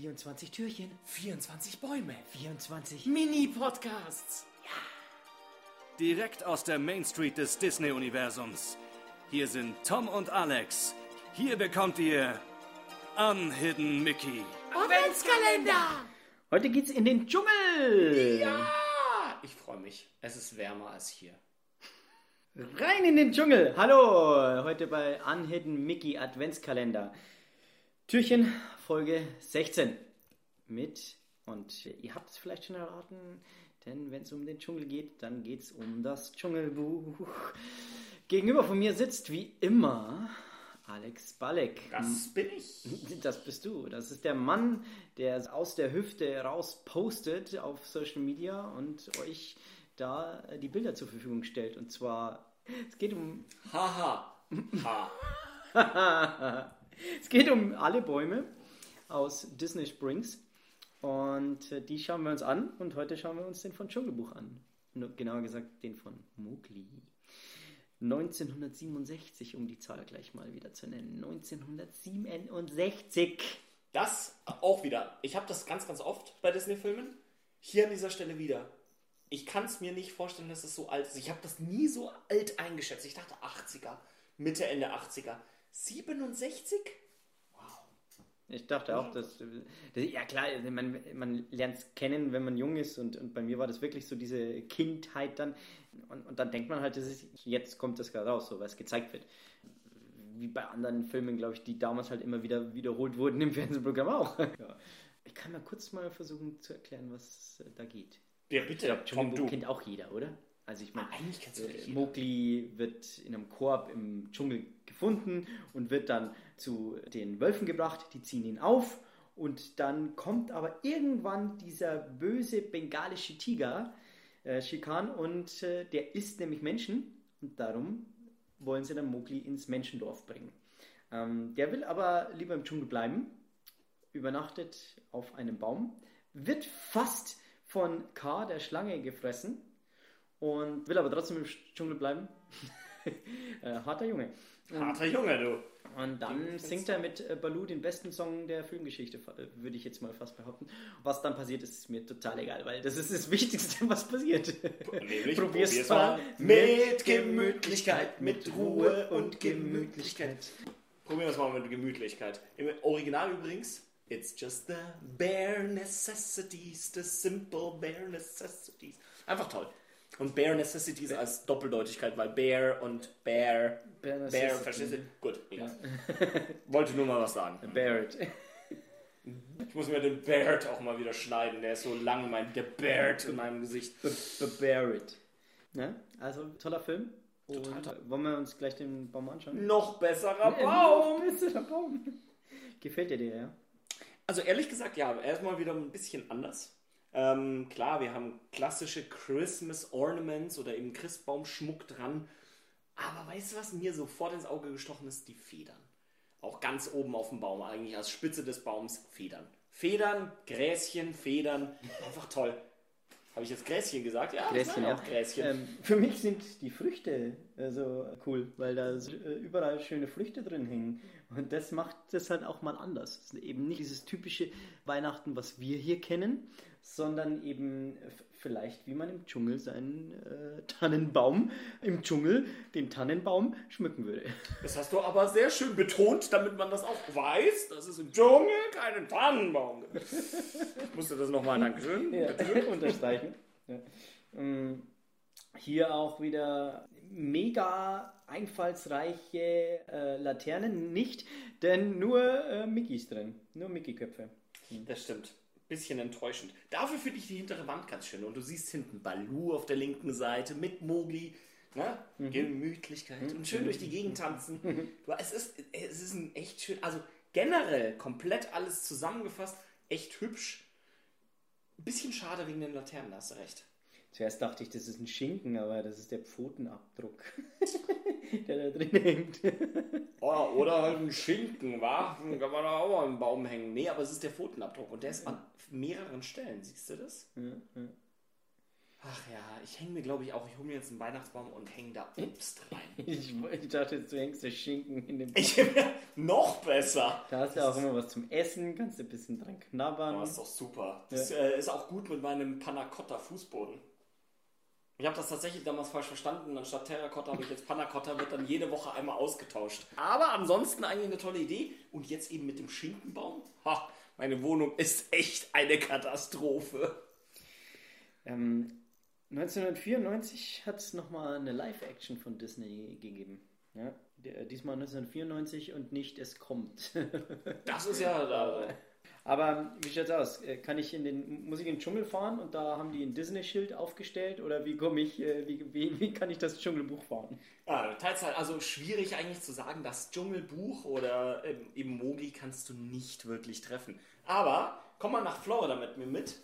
24 Türchen, 24 Bäume. 24 Mini-Podcasts. Direkt aus der Main Street des Disney-Universums. Hier sind Tom und Alex. Hier bekommt ihr Unhidden Mickey. Adventskalender. Heute geht's in den Dschungel. Ja. Ich freue mich. Es ist wärmer als hier. Rein in den Dschungel. Hallo, heute bei Unhidden Mickey Adventskalender. Türchen Folge 16 mit und ihr habt es vielleicht schon erraten, denn wenn es um den Dschungel geht, dann geht es um das Dschungelbuch. Gegenüber von mir sitzt wie immer Alex Balek. Das bin ich. Das bist du. Das ist der Mann, der aus der Hüfte raus postet auf Social Media und euch da die Bilder zur Verfügung stellt. Und zwar, es geht um, Haha. Ha. es geht um alle Bäume aus Disney Springs. Und äh, die schauen wir uns an. Und heute schauen wir uns den von Dschungelbuch an. Genauer gesagt, den von Mowgli. 1967, um die Zahl gleich mal wieder zu nennen. 1967. Das auch wieder. Ich habe das ganz, ganz oft bei Disney-Filmen. Hier an dieser Stelle wieder. Ich kann es mir nicht vorstellen, dass es so alt ist. Ich habe das nie so alt eingeschätzt. Ich dachte 80er, Mitte, Ende 80er. 67? Ich dachte auch, dass. das- Ja, klar, also man, man lernt es kennen, wenn man jung ist. Und, und bei mir war das wirklich so diese Kindheit dann. Und, und dann denkt man halt, das ist, jetzt kommt das gerade raus, so, weil es gezeigt wird. Wie bei anderen Filmen, glaube ich, die damals halt immer wieder wiederholt wurden im Fernsehprogramm auch. Ja. Ich kann mal kurz mal versuchen zu erklären, was äh, da geht. Ja, Ich bitte. glaube, Tom, du. kennt auch jeder, oder? Also ich meine, Ah, äh. Mowgli wird in einem Korb im Dschungel gefunden und wird dann zu den Wölfen gebracht. Die ziehen ihn auf und dann kommt aber irgendwann dieser böse bengalische Tiger, äh, Shikan, und äh, der isst nämlich Menschen und darum wollen sie dann Mowgli ins Menschendorf bringen. Ähm, der will aber lieber im Dschungel bleiben, übernachtet auf einem Baum, wird fast von K, der Schlange, gefressen und will aber trotzdem im Dschungel bleiben. äh, harter Junge. Harter Junge, du. Und dann singt er mit äh, Baloo den besten Song der Filmgeschichte, äh, würde ich jetzt mal fast behaupten. Was dann passiert, ist mir total egal, weil das ist das Wichtigste, was passiert. Nämlich, Probier's probier's mal. mal. Mit Gemütlichkeit, mit Ruhe und Gemütlichkeit. Probieren wir es mal mit Gemütlichkeit. Im Original übrigens, it's just the bare necessities, the simple bare necessities. Einfach toll. Und bare necessities als Doppeldeutigkeit, weil bare und bear, Bare bare, verstehst du? Gut, egal. Wollte nur mal was sagen. Barrett. Ich muss mir den Bart auch mal wieder schneiden, der ist so lang, mein, der Bart in meinem Gesicht. Barrett. Ne? Also, toller Film. Und Total toll. wollen wir uns gleich den Baum anschauen? Noch besserer Äh, Baum! ist der Baum. Gefällt dir der, ja? Also ehrlich gesagt, ja, erstmal wieder ein bisschen anders. Ähm, klar, wir haben klassische Christmas Ornaments oder eben Christbaumschmuck dran. Aber weißt du, was mir sofort ins Auge gestochen ist? Die Federn. Auch ganz oben auf dem Baum, eigentlich als Spitze des Baums, Federn. Federn, Gräschen, Federn, einfach toll. Habe ich jetzt Gräschen gesagt? Ja, Gräschen, ja. auch Gräschen. Ähm, für mich sind die Früchte so cool, weil da äh, überall schöne Früchte drin hängen. Und das macht das halt auch mal anders. Es ist eben nicht dieses typische Weihnachten, was wir hier kennen, sondern eben vielleicht, wie man im Dschungel seinen äh, Tannenbaum, im Dschungel den Tannenbaum schmücken würde. Das hast du aber sehr schön betont, damit man das auch weiß, dass es im Dschungel keinen Tannenbaum gibt. Ich musste das nochmal, Dankeschön. Ja, unterstreichen. Ja. Hier auch wieder mega einfallsreiche äh, Laternen, nicht, denn nur äh, Mickeys drin, nur Mickey-Köpfe. Das stimmt. Bisschen enttäuschend. Dafür finde ich die hintere Wand ganz schön. Und du siehst hinten Baloo auf der linken Seite mit Mowgli. Ne? Gemütlichkeit und schön durch die Gegend tanzen. Du, es, ist, es ist ein echt schön, also generell komplett alles zusammengefasst, echt hübsch. Ein bisschen schade wegen den Laternen, da hast du recht. Zuerst dachte ich, das ist ein Schinken, aber das ist der Pfotenabdruck, der da drin hängt. Oder, oder halt ein Schinken, wa? Dann Kann man da auch mal einen Baum hängen. Nee, aber es ist der Pfotenabdruck und der ist an mehreren Stellen, siehst du das? Ach ja, ich hänge mir, glaube ich, auch, ich hole mir jetzt einen Weihnachtsbaum und hänge da Obst rein. Ich, ich dachte, jetzt, du hängst den Schinken in den Ich, noch besser. Da hast du auch immer was zum Essen, kannst du ein bisschen dran knabbern. Oh, ist doch super. Das äh, ist auch gut mit meinem Panna Cotta Fußboden. Ich habe das tatsächlich damals falsch verstanden. Anstatt Terracotta habe ich jetzt Panna Cotta, wird dann jede Woche einmal ausgetauscht. Aber ansonsten eigentlich eine tolle Idee. Und jetzt eben mit dem Schinkenbaum. Ha, meine Wohnung ist echt eine Katastrophe. Ähm, 1994 hat es nochmal eine Live-Action von Disney gegeben. Ja, der, diesmal 1994 und nicht es kommt. Das ist ja. Da, Aber wie schaut's aus? Äh, Kann ich in den, muss ich in den Dschungel fahren und da haben die ein Disney-Schild aufgestellt oder wie komme ich, äh, wie, wie, wie kann ich das Dschungelbuch fahren? Ah, teils halt, also schwierig eigentlich zu sagen, das Dschungelbuch oder ähm, eben Mowgli kannst du nicht wirklich treffen. Aber komm mal nach Florida mit mir mit.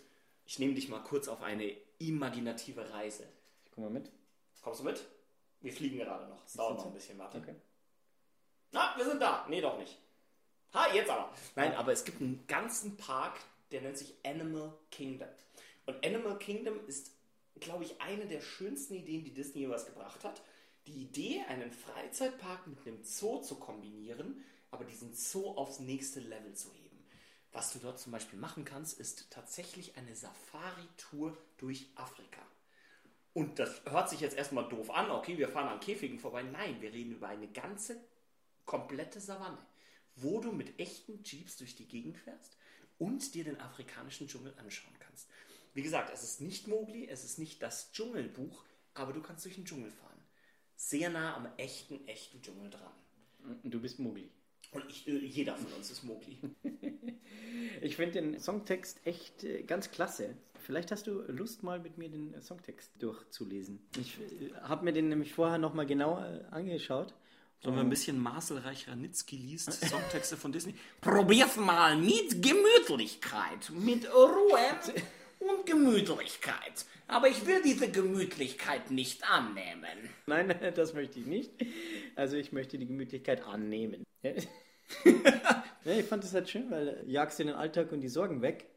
Ich nehme dich mal kurz auf eine imaginative Reise. Ich komme mal mit. Kommst du mit? Wir fliegen gerade noch. Es dauert noch ein bisschen, warte. Okay. Na, wir sind da. Nee, doch nicht. Ha, jetzt aber. Nein, aber es gibt einen ganzen Park, der nennt sich Animal Kingdom. Und Animal Kingdom ist, glaube ich, eine der schönsten Ideen, die Disney jemals gebracht hat. Die Idee, einen Freizeitpark mit einem Zoo zu kombinieren, aber diesen Zoo aufs nächste Level zu heben. Was du dort zum Beispiel machen kannst, ist tatsächlich eine Safari-Tour durch Afrika. Und das hört sich jetzt erstmal doof an. Okay, wir fahren an Käfigen vorbei. Nein, wir reden über eine ganze, komplette Savanne, wo du mit echten Jeeps durch die Gegend fährst und dir den afrikanischen Dschungel anschauen kannst. Wie gesagt, es ist nicht Mowgli, es ist nicht das Dschungelbuch, aber du kannst durch den Dschungel fahren. Sehr nah am echten, echten Dschungel dran. Und du bist Mowgli. Und ich, äh, jeder von uns ist Mowgli. Ich finde den Songtext echt äh, ganz klasse. Vielleicht hast du Lust, mal mit mir den Songtext durchzulesen. Ich äh, habe mir den nämlich vorher nochmal genau äh, angeschaut. Sollen wir ein bisschen Marcel Reich-Ranitzky liest, Songtexte von Disney? Probier's mal mit Gemütlichkeit, mit Ruhe und Gemütlichkeit. Aber ich will diese Gemütlichkeit nicht annehmen. Nein, das möchte ich nicht. Also ich möchte die Gemütlichkeit annehmen. Ich fand das halt schön, weil du jagst dir den Alltag und die Sorgen weg.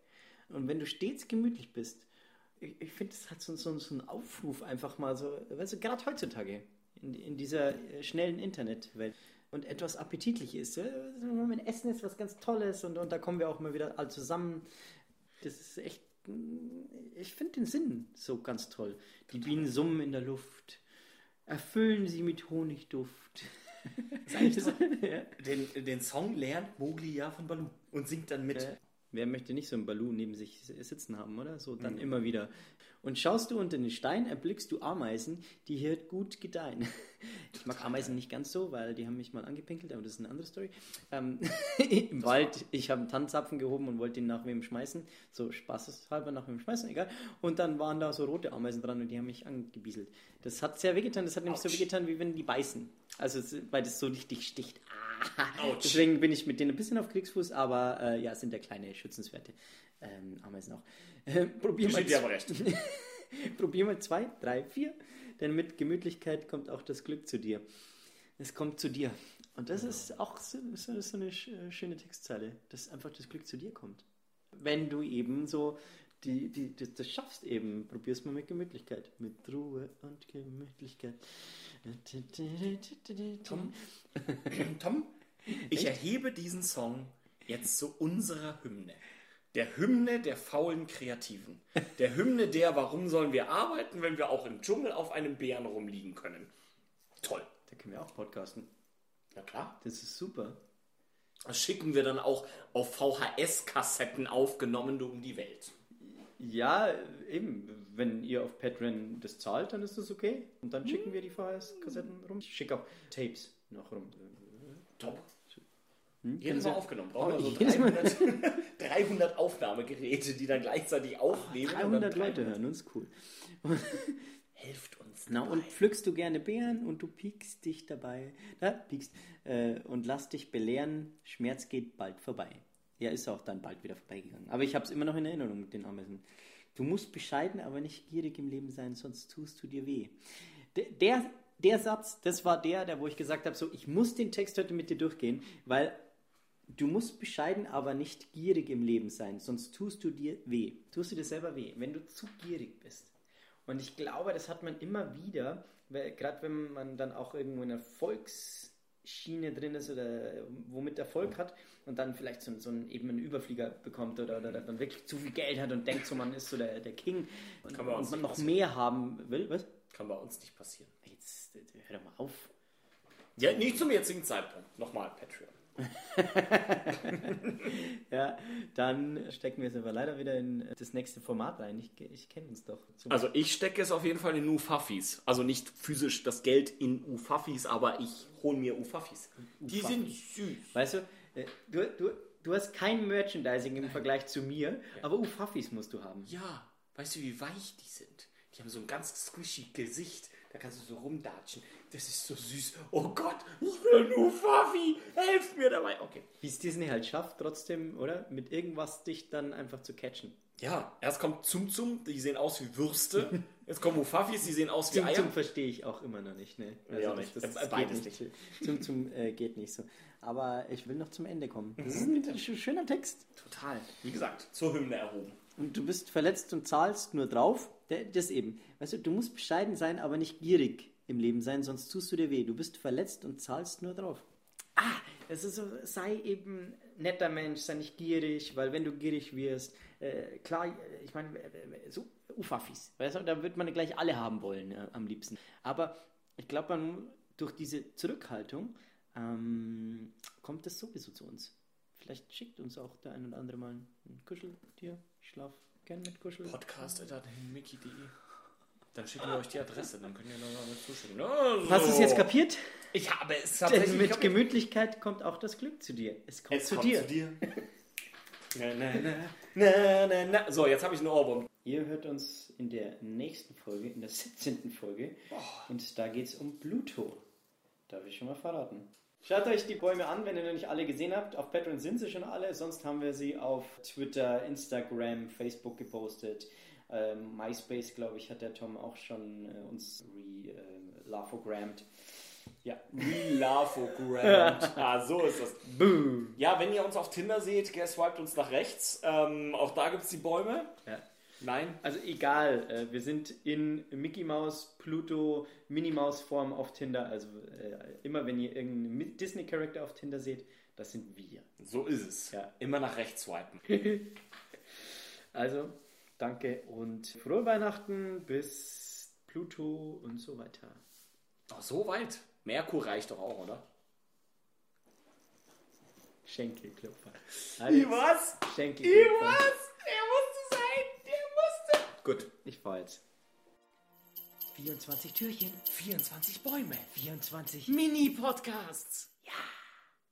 Und wenn du stets gemütlich bist, ich, ich finde, das hat so, so, so einen Aufruf einfach mal so, weißt du, gerade heutzutage, in, in dieser äh, schnellen Internetwelt und etwas appetitlich ist. Ja? Mein Essen ist was ganz Tolles und, und da kommen wir auch mal wieder alle zusammen. Das ist echt, mm, ich finde den Sinn so ganz toll. Die Bienen summen in der Luft, erfüllen sie mit Honigduft. So. ja. Den, den Song lernt Mowgli ja von Baloo und singt dann mit. Ja. Wer möchte nicht so einen Balu neben sich sitzen haben, oder? So dann immer wieder. Und schaust du unter den Stein, erblickst du Ameisen, die hier gut gedeihen. Ich mag Ameisen nicht ganz so, weil die haben mich mal angepinkelt, aber das ist eine andere Story. Ähm, Im Wald, ich habe einen Tannenzapfen gehoben und wollte ihn nach wem schmeißen. So spaßeshalber nach wem schmeißen, egal. Und dann waren da so rote Ameisen dran und die haben mich angebieselt. Das hat sehr wehgetan. Das hat nämlich so Autsch. wehgetan, wie wenn die beißen. Also, weil das so richtig sticht. Ah. Deswegen bin ich mit denen ein bisschen auf Kriegsfuß, aber äh, ja, sind ja kleine, schützenswerte ähm, Ameisen auch. Äh, probier, mal Steht dir aber recht. probier mal zwei, drei, vier, denn mit Gemütlichkeit kommt auch das Glück zu dir. Es kommt zu dir. Und das ist auch so, so, so eine sch- äh, schöne Textzeile, dass einfach das Glück zu dir kommt. Wenn du eben so die, die, das, das schaffst eben, probier's mal mit Gemütlichkeit. Mit Ruhe und Gemütlichkeit. Tom, Tom, ich erhebe diesen Song jetzt zu unserer Hymne. Der Hymne der faulen Kreativen. Der Hymne der, warum sollen wir arbeiten, wenn wir auch im Dschungel auf einem Bären rumliegen können. Toll. Da können wir auch podcasten. Na klar. Das ist super. Das schicken wir dann auch auf VHS-Kassetten aufgenommen um die Welt. Ja, eben. Wenn ihr auf Patreon das zahlt, dann ist das okay. Und dann schicken wir die VHS-Kassetten rum. Ich schicke auch Tapes noch rum. Top. Hm? Jedes Mal aufgenommen. Brauchen wir so Jedes Mal. 300, 300 Aufnahmegeräte, die dann gleichzeitig aufnehmen. und 300 dann Leute hören uns, cool. Helft uns. Na, dabei. und pflückst du gerne Beeren und du piekst dich dabei. Na, piekst. Äh, und lass dich belehren, Schmerz geht bald vorbei. Ja, ist auch dann bald wieder vorbeigegangen. Aber ich habe es immer noch in Erinnerung mit den Ameisen. Du musst bescheiden, aber nicht gierig im Leben sein, sonst tust du dir weh. Der, der, der Satz, das war der, der, wo ich gesagt habe, so, ich muss den Text heute mit dir durchgehen, weil du musst bescheiden, aber nicht gierig im Leben sein, sonst tust du dir weh. Tust du dir selber weh, wenn du zu gierig bist. Und ich glaube, das hat man immer wieder, gerade wenn man dann auch irgendwo in einer Volksschiene drin ist oder womit Erfolg hat und dann vielleicht so, so einen, eben einen Überflieger bekommt oder, oder dann wirklich zu viel Geld hat und denkt, so man ist so der, der King und, und man noch passieren. mehr haben will. Was? Kann bei uns nicht passieren. Jetzt äh, hör doch mal auf. Ja, nicht zum jetzigen Zeitpunkt. Nochmal Patreon. Ja, dann stecken wir es aber leider wieder in das nächste Format rein. Ich, ich kenne uns doch. Zum- Also ich stecke es auf jeden Fall in Ufafis. Also nicht physisch das Geld in Ufafis, aber ich hole mir Ufafis. Die sind süß. Weißt du, äh, du, du, du hast kein Merchandising im Vergleich zu mir, aber Ufaffis musst du haben. Ja, weißt du, wie weich die sind? Die haben so ein ganz squishy Gesicht. Da kannst du so rumdatschen. Das ist so süß. Oh Gott, ich will ein Ufafi. Helft mir dabei. Okay. Wie es Disney halt schafft, trotzdem, oder? Mit irgendwas dich dann einfach zu catchen. Ja, erst kommt Zum Zum, die sehen aus wie Würste. Jetzt kommen Ufafis, die sehen aus wie Zum Eier. Zum verstehe ich auch immer noch nicht, ne? Ja, auch nicht. Das, Äh, das beides geht nicht. Zum Zum äh, geht nicht so. Aber ich will noch zum Ende kommen. Das ist ein sch- schöner Text. Total. Wie gesagt, zur Hymne erhoben. Und du bist verletzt und zahlst nur drauf. Das eben. Weißt du, du musst bescheiden sein, aber nicht gierig im Leben sein, sonst tust du dir weh. Du bist verletzt und zahlst nur drauf. Ah, es ist so, sei eben netter Mensch, sei nicht gierig, weil wenn du gierig wirst, äh, klar, ich meine, äh, äh, so Ufafis, weißt du, da wird man gleich alle haben wollen äh, am liebsten. Aber ich glaube, durch diese Zurückhaltung ähm, kommt das sowieso zu uns. Vielleicht schickt uns auch der ein oder andere mal ein Kuscheltier. Ich schlaf gern mit Kuschel. Podcast.mickey.de Dann schicken wir euch die Adresse, dann könnt ihr noch mal zuschicken. Also. Hast du es jetzt kapiert? Ich habe es Denn tatsächlich mit kapiert. Gemütlichkeit kommt auch das Glück zu dir. Es kommt, Es zu, kommt dir. zu dir. na, na, na, na, na, na. So, jetzt habe ich einen Ohrwurm. Ihr hört uns in der nächsten Folge, in der 17. Folge. Und da geht es um Pluto. Darf ich schon mal verraten. Schaut euch die Bäume an, wenn ihr noch nicht alle gesehen habt. Auf Patreon sind sie schon alle. Sonst haben wir sie auf Twitter, Instagram, Facebook gepostet. Ähm, MySpace, glaube ich, hat der Tom auch schon äh, uns re, äh. Ja. Lavogram. ah, so ist das. Boom. Ja, wenn ihr uns auf Tinder seht, swiped uns nach rechts. Ähm, auch da gibt es die Bäume. Ja. Nein. Also egal, äh, wir sind in Mickey Mouse, Pluto, Minnie Maus Form auf Tinder. Also äh, immer wenn ihr irgendeinen Disney-Charakter auf Tinder seht, das sind wir. So ist es. Ja. Immer nach rechts swipen. Also danke und frohe Weihnachten bis Pluto und so weiter. Oh, so weit. Merkur reicht doch auch, oder? Schenkelklopfer. Wie Alex, was? Schenkelklopfer. was? Musste sein. Der musste. Gut. Ich fahr jetzt. 24 Türchen, 24 Bäume. 24 Mini-Podcasts.